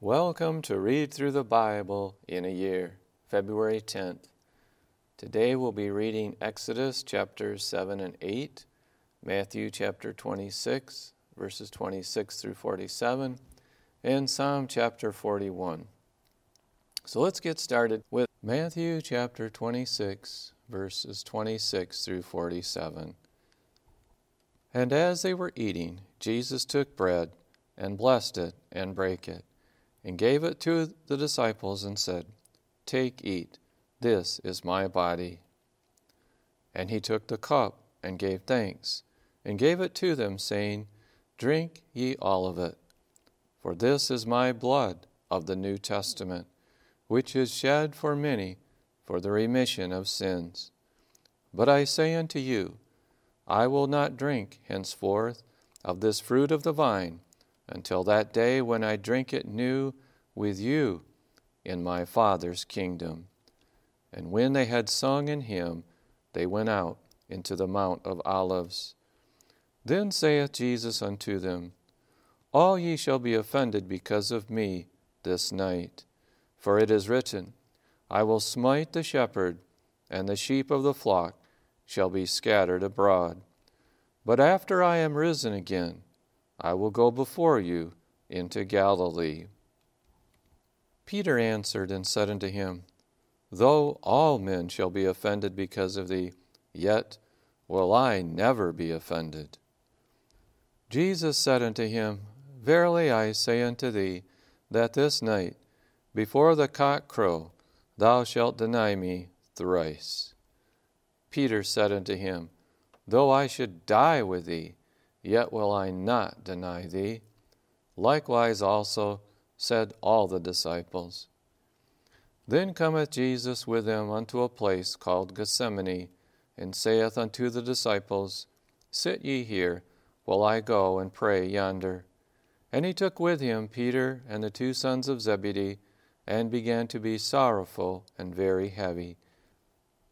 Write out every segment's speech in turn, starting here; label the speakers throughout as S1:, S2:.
S1: Welcome to Read Through the Bible in a Year, February 10th. Today we'll be reading Exodus chapters 7 and 8, Matthew chapter 26, verses 26 through 47, and Psalm chapter 41. So let's get started with Matthew chapter 26, verses 26 through 47. And as they were eating, Jesus took bread and blessed it and brake it, and gave it to the disciples and said, Take, eat, this is my body. And he took the cup and gave thanks, and gave it to them, saying, Drink ye all of it, for this is my blood of the New Testament, which is shed for many for the remission of sins. But I say unto you, I will not drink henceforth of this fruit of the vine until that day when I drink it new with you in my Father's kingdom. And when they had sung in hymn, they went out into the Mount of Olives. Then saith Jesus unto them, All ye shall be offended because of me this night. For it is written, I will smite the shepherd, and the sheep of the flock shall be scattered abroad. But after I am risen again, I will go before you into Galilee. Peter answered and said unto him, Though all men shall be offended because of thee, yet will I never be offended. Jesus said unto him, Verily I say unto thee, that this night, before the cock crow, thou shalt deny me thrice. Peter said unto him, Though I should die with thee, yet will I not deny thee. Likewise also said all the disciples. Then cometh Jesus with them unto a place called Gethsemane, and saith unto the disciples, Sit ye here, while I go and pray yonder. And he took with him Peter and the two sons of Zebedee, and began to be sorrowful and very heavy.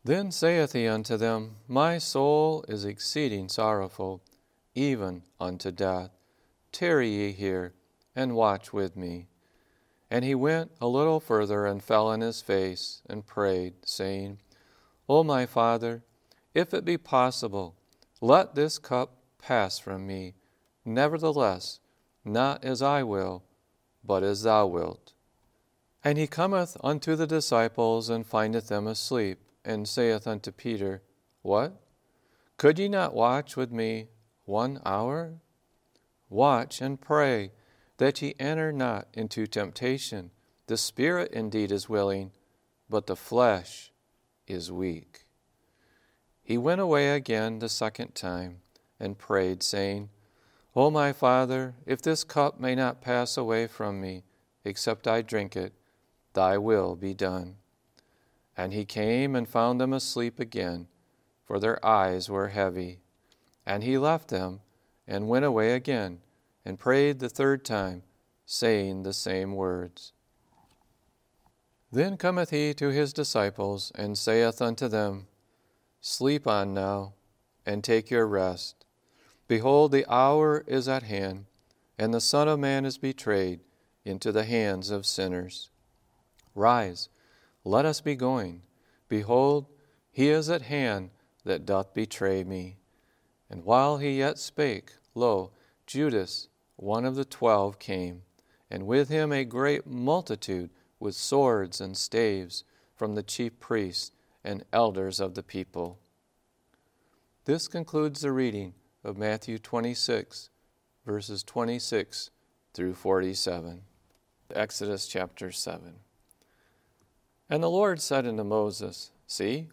S1: Then saith he unto them, My soul is exceeding sorrowful, even unto death. Tarry ye here, and watch with me. And he went a little further, and fell on his face, and prayed, saying, O my Father, if it be possible, let this cup pass from me. Nevertheless, not as I will, but as thou wilt. And he cometh unto the disciples, and findeth them asleep and saith unto Peter, What? Could ye not watch with me one hour? Watch and pray that ye enter not into temptation. The spirit indeed is willing, but the flesh is weak. He went away again the second time and prayed, saying, O my Father, if this cup may not pass away from me, except I drink it, thy will be done. And he came and found them asleep again, for their eyes were heavy. And he left them and went away again and prayed the third time, saying the same words. Then cometh he to his disciples and saith unto them, Sleep on now, and take your rest. Behold, the hour is at hand, and the Son of Man is betrayed into the hands of sinners. Rise let us be going. Behold, he is at hand that doth betray me. And while he yet spake, lo, Judas, one of the twelve, came, and with him a great multitude with swords and staves from the chief priests and elders of the people. This concludes the reading of Matthew 26, verses 26 through 47. Exodus chapter 7. And the Lord said unto Moses, See,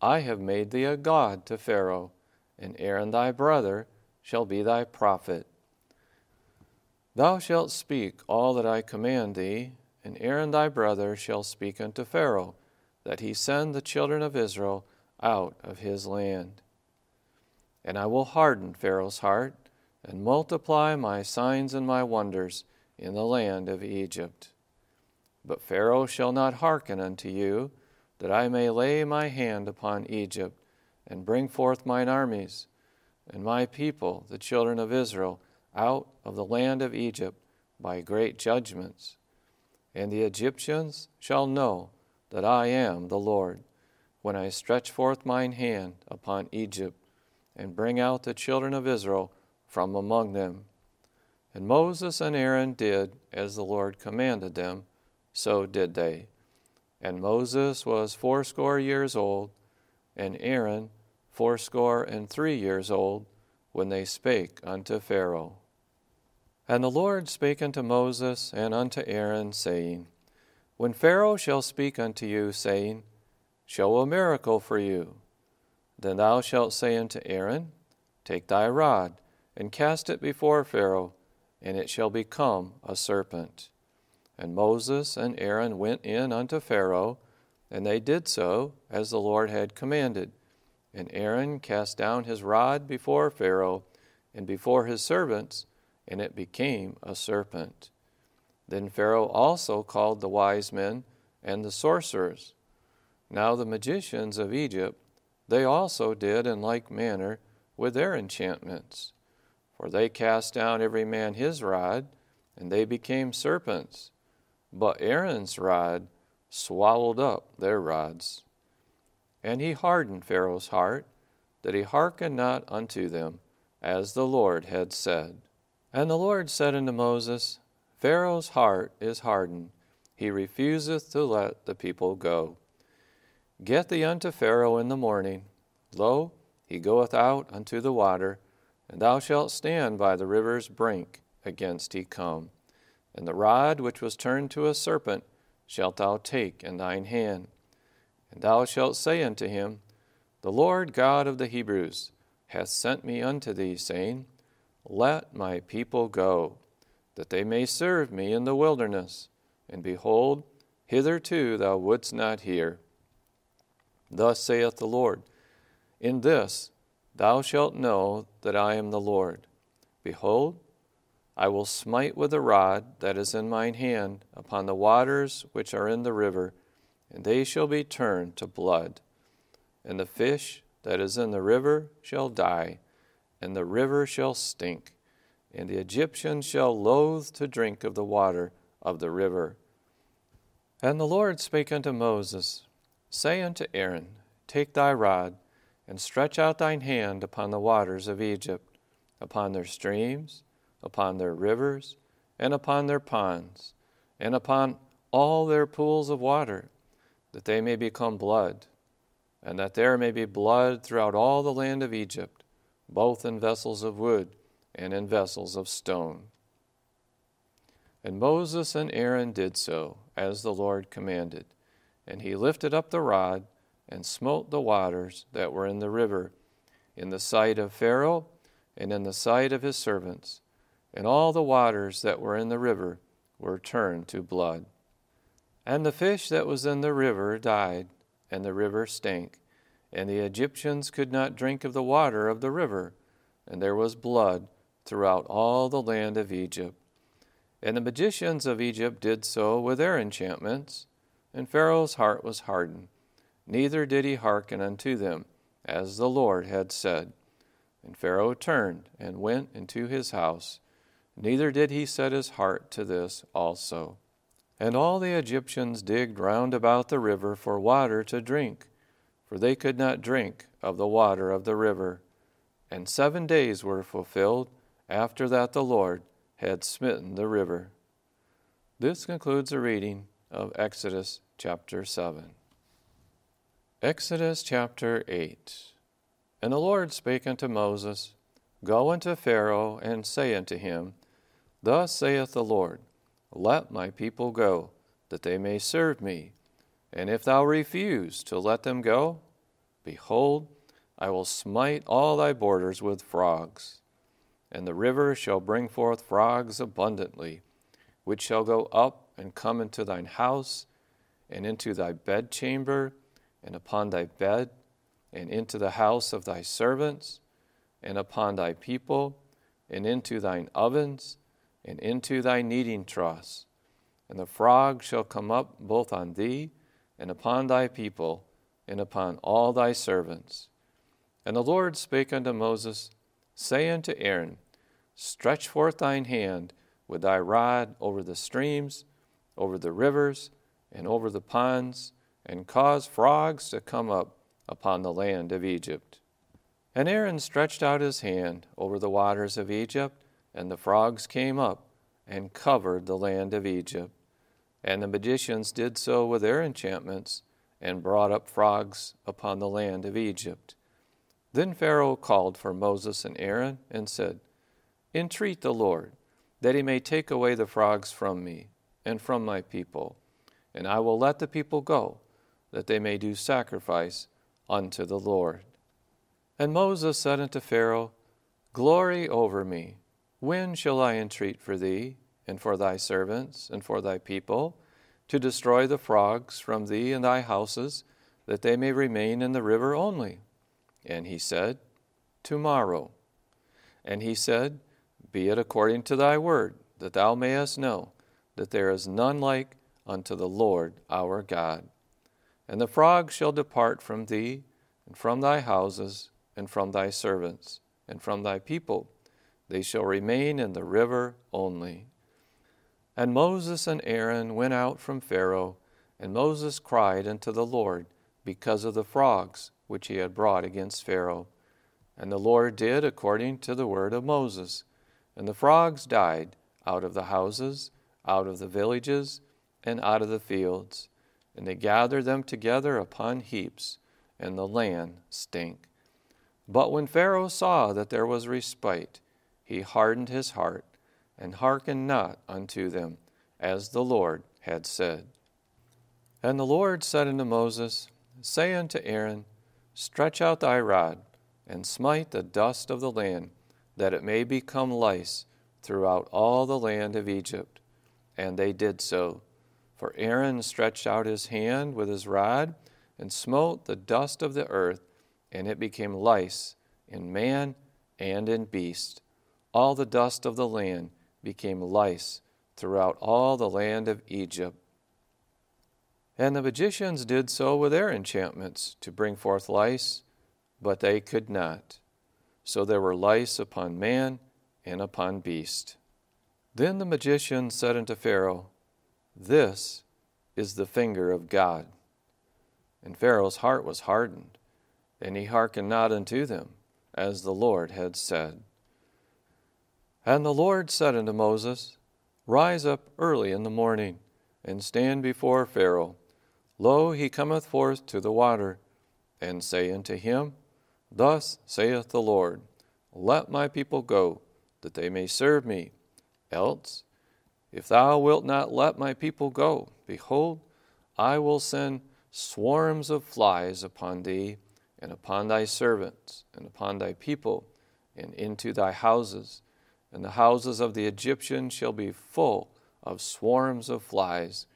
S1: I have made thee a God to Pharaoh, and Aaron thy brother shall be thy prophet. Thou shalt speak all that I command thee, and Aaron thy brother shall speak unto Pharaoh, that he send the children of Israel out of his land. And I will harden Pharaoh's heart, and multiply my signs and my wonders in the land of Egypt. But Pharaoh shall not hearken unto you, that I may lay my hand upon Egypt, and bring forth mine armies, and my people, the children of Israel, out of the land of Egypt by great judgments. And the Egyptians shall know that I am the Lord, when I stretch forth mine hand upon Egypt, and bring out the children of Israel from among them. And Moses and Aaron did as the Lord commanded them, so did they. And Moses was fourscore years old, and Aaron fourscore and three years old, when they spake unto Pharaoh. And the Lord spake unto Moses and unto Aaron, saying, When Pharaoh shall speak unto you, saying, Show a miracle for you, then thou shalt say unto Aaron, Take thy rod, and cast it before Pharaoh, and it shall become a serpent. And Moses and Aaron went in unto Pharaoh, and they did so as the Lord had commanded. And Aaron cast down his rod before Pharaoh and before his servants, and it became a serpent. Then Pharaoh also called the wise men and the sorcerers. Now the magicians of Egypt, they also did in like manner with their enchantments. For they cast down every man his rod, and they became serpents. But Aaron's rod swallowed up their rods. And he hardened Pharaoh's heart, that he hearkened not unto them, as the Lord had said. And the Lord said unto Moses, Pharaoh's heart is hardened, he refuseth to let the people go. Get thee unto Pharaoh in the morning. Lo, he goeth out unto the water, and thou shalt stand by the river's brink against he come. And the rod which was turned to a serpent shalt thou take in thine hand and thou shalt say unto him, The Lord God of the Hebrews hath sent me unto thee, saying, Let my people go, that they may serve me in the wilderness. And behold, hitherto thou wouldst not hear. Thus saith the Lord, In this thou shalt know that I am the Lord. Behold, I will smite with the rod that is in mine hand upon the waters which are in the river and they shall be turned to blood. And the fish that is in the river shall die, and the river shall stink, and the Egyptians shall loathe to drink of the water of the river. And the Lord spake unto Moses, Say unto Aaron, Take thy rod, and stretch out thine hand upon the waters of Egypt, upon their streams, upon their rivers, and upon their ponds, and upon all their pools of water that they may become blood, and that there may be blood throughout all the land of Egypt, both in vessels of wood and in vessels of stone. And Moses and Aaron did so, as the Lord commanded. And he lifted up the rod and smote the waters that were in the river, in the sight of Pharaoh and in the sight of his servants. And all the waters that were in the river were turned to blood. And the fish that was in the river died, and the river stank, and the Egyptians could not drink of the water of the river, and there was blood throughout all the land of Egypt. And the magicians of Egypt did so with their enchantments, and Pharaoh's heart was hardened, neither did he hearken unto them, as the Lord had said. And Pharaoh turned and went into his house, neither did he set his heart to this also. And all the Egyptians digged round about the river for water to drink, for they could not drink of the water of the river. And seven days were fulfilled after that the Lord had smitten the river. This concludes the reading of Exodus chapter 7. Exodus chapter 8. And the Lord spake unto Moses, Go unto Pharaoh, and say unto him, Thus saith the Lord, let my people go, that they may serve me. And if thou refuse to let them go, behold, I will smite all thy borders with frogs. And the river shall bring forth frogs abundantly, which shall go up and come into thine house, and into thy bedchamber, and upon thy bed, and into the house of thy servants, and upon thy people, and into thine ovens, and into thy kneading troughs. And the frog shall come up both on thee and upon thy people and upon all thy servants. And the Lord spake unto Moses, Say unto Aaron, Stretch forth thine hand with thy rod over the streams, over the rivers and over the ponds, and cause frogs to come up upon the land of Egypt. And Aaron stretched out his hand over the waters of Egypt, and the frogs came up and covered the land of Egypt. And the magicians did so with their enchantments, and brought up frogs upon the land of Egypt. Then Pharaoh called for Moses and Aaron, and said, Entreat the Lord, that he may take away the frogs from me and from my people, and I will let the people go, that they may do sacrifice unto the Lord. And Moses said unto Pharaoh, Glory over me. When shall I entreat for thee, and for thy servants, and for thy people, to destroy the frogs from thee and thy houses, that they may remain in the river only? And he said, Tomorrow. And he said, Be it according to thy word, that thou mayest know that there is none like unto the Lord our God. And the frogs shall depart from thee, and from thy houses, and from thy servants, and from thy people. They shall remain in the river only. And Moses and Aaron went out from Pharaoh, and Moses cried unto the Lord because of the frogs which he had brought against Pharaoh. And the Lord did according to the word of Moses. And the frogs died out of the houses, out of the villages, and out of the fields. And they gathered them together upon heaps, and the land stank. But when Pharaoh saw that there was respite, he hardened his heart, and hearkened not unto them, as the Lord had said. And the Lord said unto Moses, Say unto Aaron, Stretch out thy rod, and smite the dust of the land, that it may become lice throughout all the land of Egypt. And they did so. For Aaron stretched out his hand with his rod, and smote the dust of the earth, and it became lice in man and in beast. All the dust of the land became lice throughout all the land of Egypt. And the magicians did so with their enchantments to bring forth lice, but they could not. So there were lice upon man and upon beast. Then the magician said unto Pharaoh, This is the finger of God. And Pharaoh's heart was hardened, and he hearkened not unto them, as the Lord had said. And the Lord said unto Moses, Rise up early in the morning, and stand before Pharaoh Lo, he cometh forth to the water, and say unto him, Thus saith the Lord, Let my people go, that they may serve me. Else, if thou wilt not let my people go, behold, I will send swarms of flies upon thee, and upon thy servants, and upon thy people, and into thy houses, and the houses of the Egyptians shall be full of swarms of flies,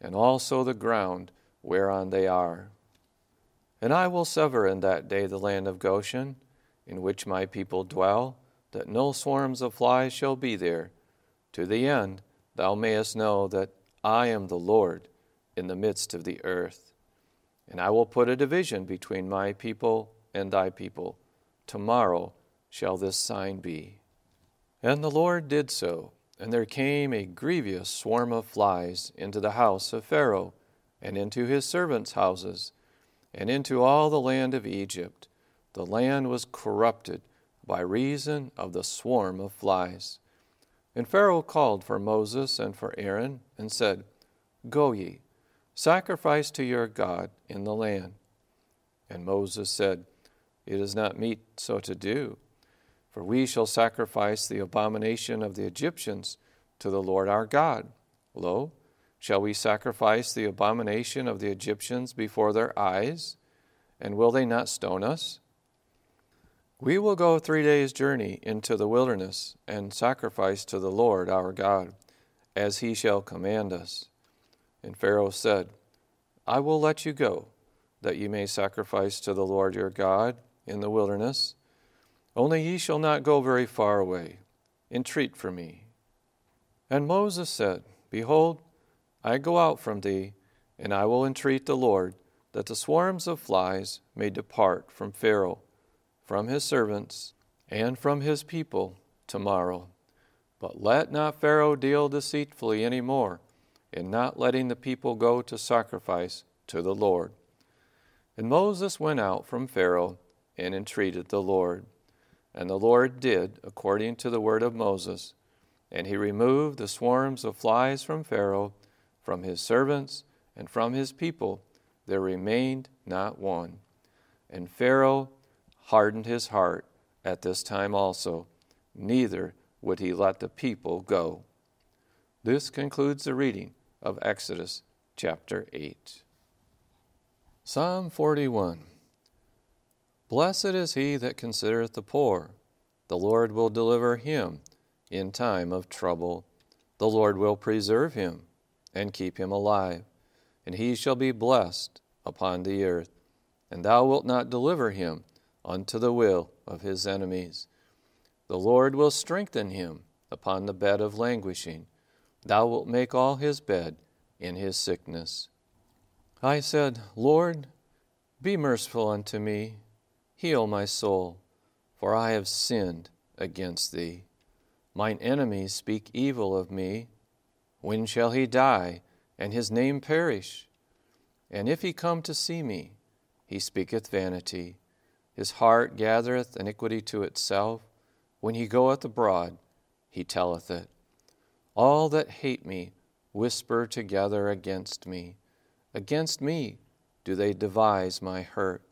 S1: and also the ground whereon they are. And I will sever in that day the land of Goshen, in which my people dwell, that no swarms of flies shall be there, to the end thou mayest know that I am the Lord in the midst of the earth. And I will put a division between my people and thy people. Tomorrow shall this sign be. And the Lord did so, and there came a grievous swarm of flies into the house of Pharaoh and into his servants' houses, and into all the land of Egypt. The land was corrupted by reason of the swarm of flies. And Pharaoh called for Moses and for Aaron, and said, Go ye, sacrifice to your God in the land. And Moses said, It is not meet so to do, for we shall sacrifice the abomination of the Egyptians to the Lord our God. Lo, Shall we sacrifice the abomination of the Egyptians before their eyes? And will they not stone us? We will go three days' journey into the wilderness and sacrifice to the Lord our God, as he shall command us. And Pharaoh said, I will let you go, that ye may sacrifice to the Lord your God in the wilderness. Only ye shall not go very far away. Entreat for me. And Moses said, Behold, I go out from thee, and I will entreat the Lord that the swarms of flies may depart from Pharaoh, from his servants, and from his people tomorrow. But let not Pharaoh deal deceitfully any more, in not letting the people go to sacrifice to the Lord. And Moses went out from Pharaoh and entreated the Lord. And the Lord did according to the word of Moses. And he removed the swarms of flies from Pharaoh, from his servants, and from his people. There remained not one. And Pharaoh hardened his heart at this time also, neither would he let the people go. This concludes the reading of Exodus chapter 8. Psalm 41 Blessed is he that considereth the poor. The Lord will deliver him in time of trouble. The Lord will preserve him and keep him alive, and he shall be blessed upon the earth. And thou wilt not deliver him unto the will of his enemies. The Lord will strengthen him upon the bed of languishing. Thou wilt make all his bed in his sickness. I said, Lord, be merciful unto me, heal my soul, for I have sinned against thee. Mine enemies speak evil of me. When shall he die, and his name perish? And if he come to see me, he speaketh vanity. His heart gathereth iniquity to itself. When he goeth abroad, he telleth it. All that hate me whisper together against me. Against me do they devise my hurt.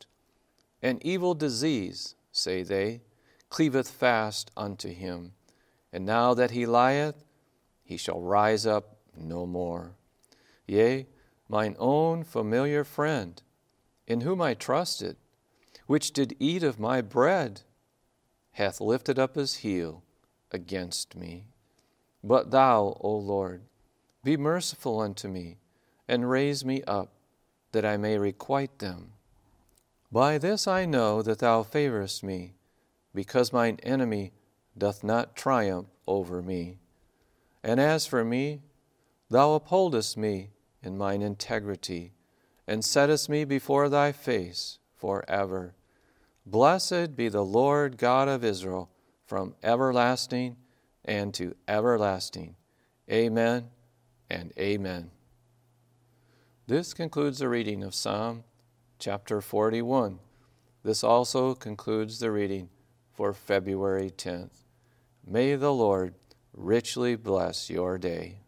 S1: An evil disease, say they, cleaveth fast unto him. And now that he lieth, he shall rise up no more. Yea, mine own familiar friend, in whom I trusted, which did eat of my bread, hath lifted up his heel against me. But thou, O Lord, be merciful unto me and raise me up, that I may requite them. By this I know that thou favorest me, because mine enemy doth not triumph over me. And as for me, thou upholdest me in mine integrity, and settest me before thy face for ever. Blessed be the Lord God of Israel from everlasting and to everlasting. Amen and amen. This concludes the reading of Psalm chapter 41. This also concludes the reading for February 10th. May the Lord richly bless your day.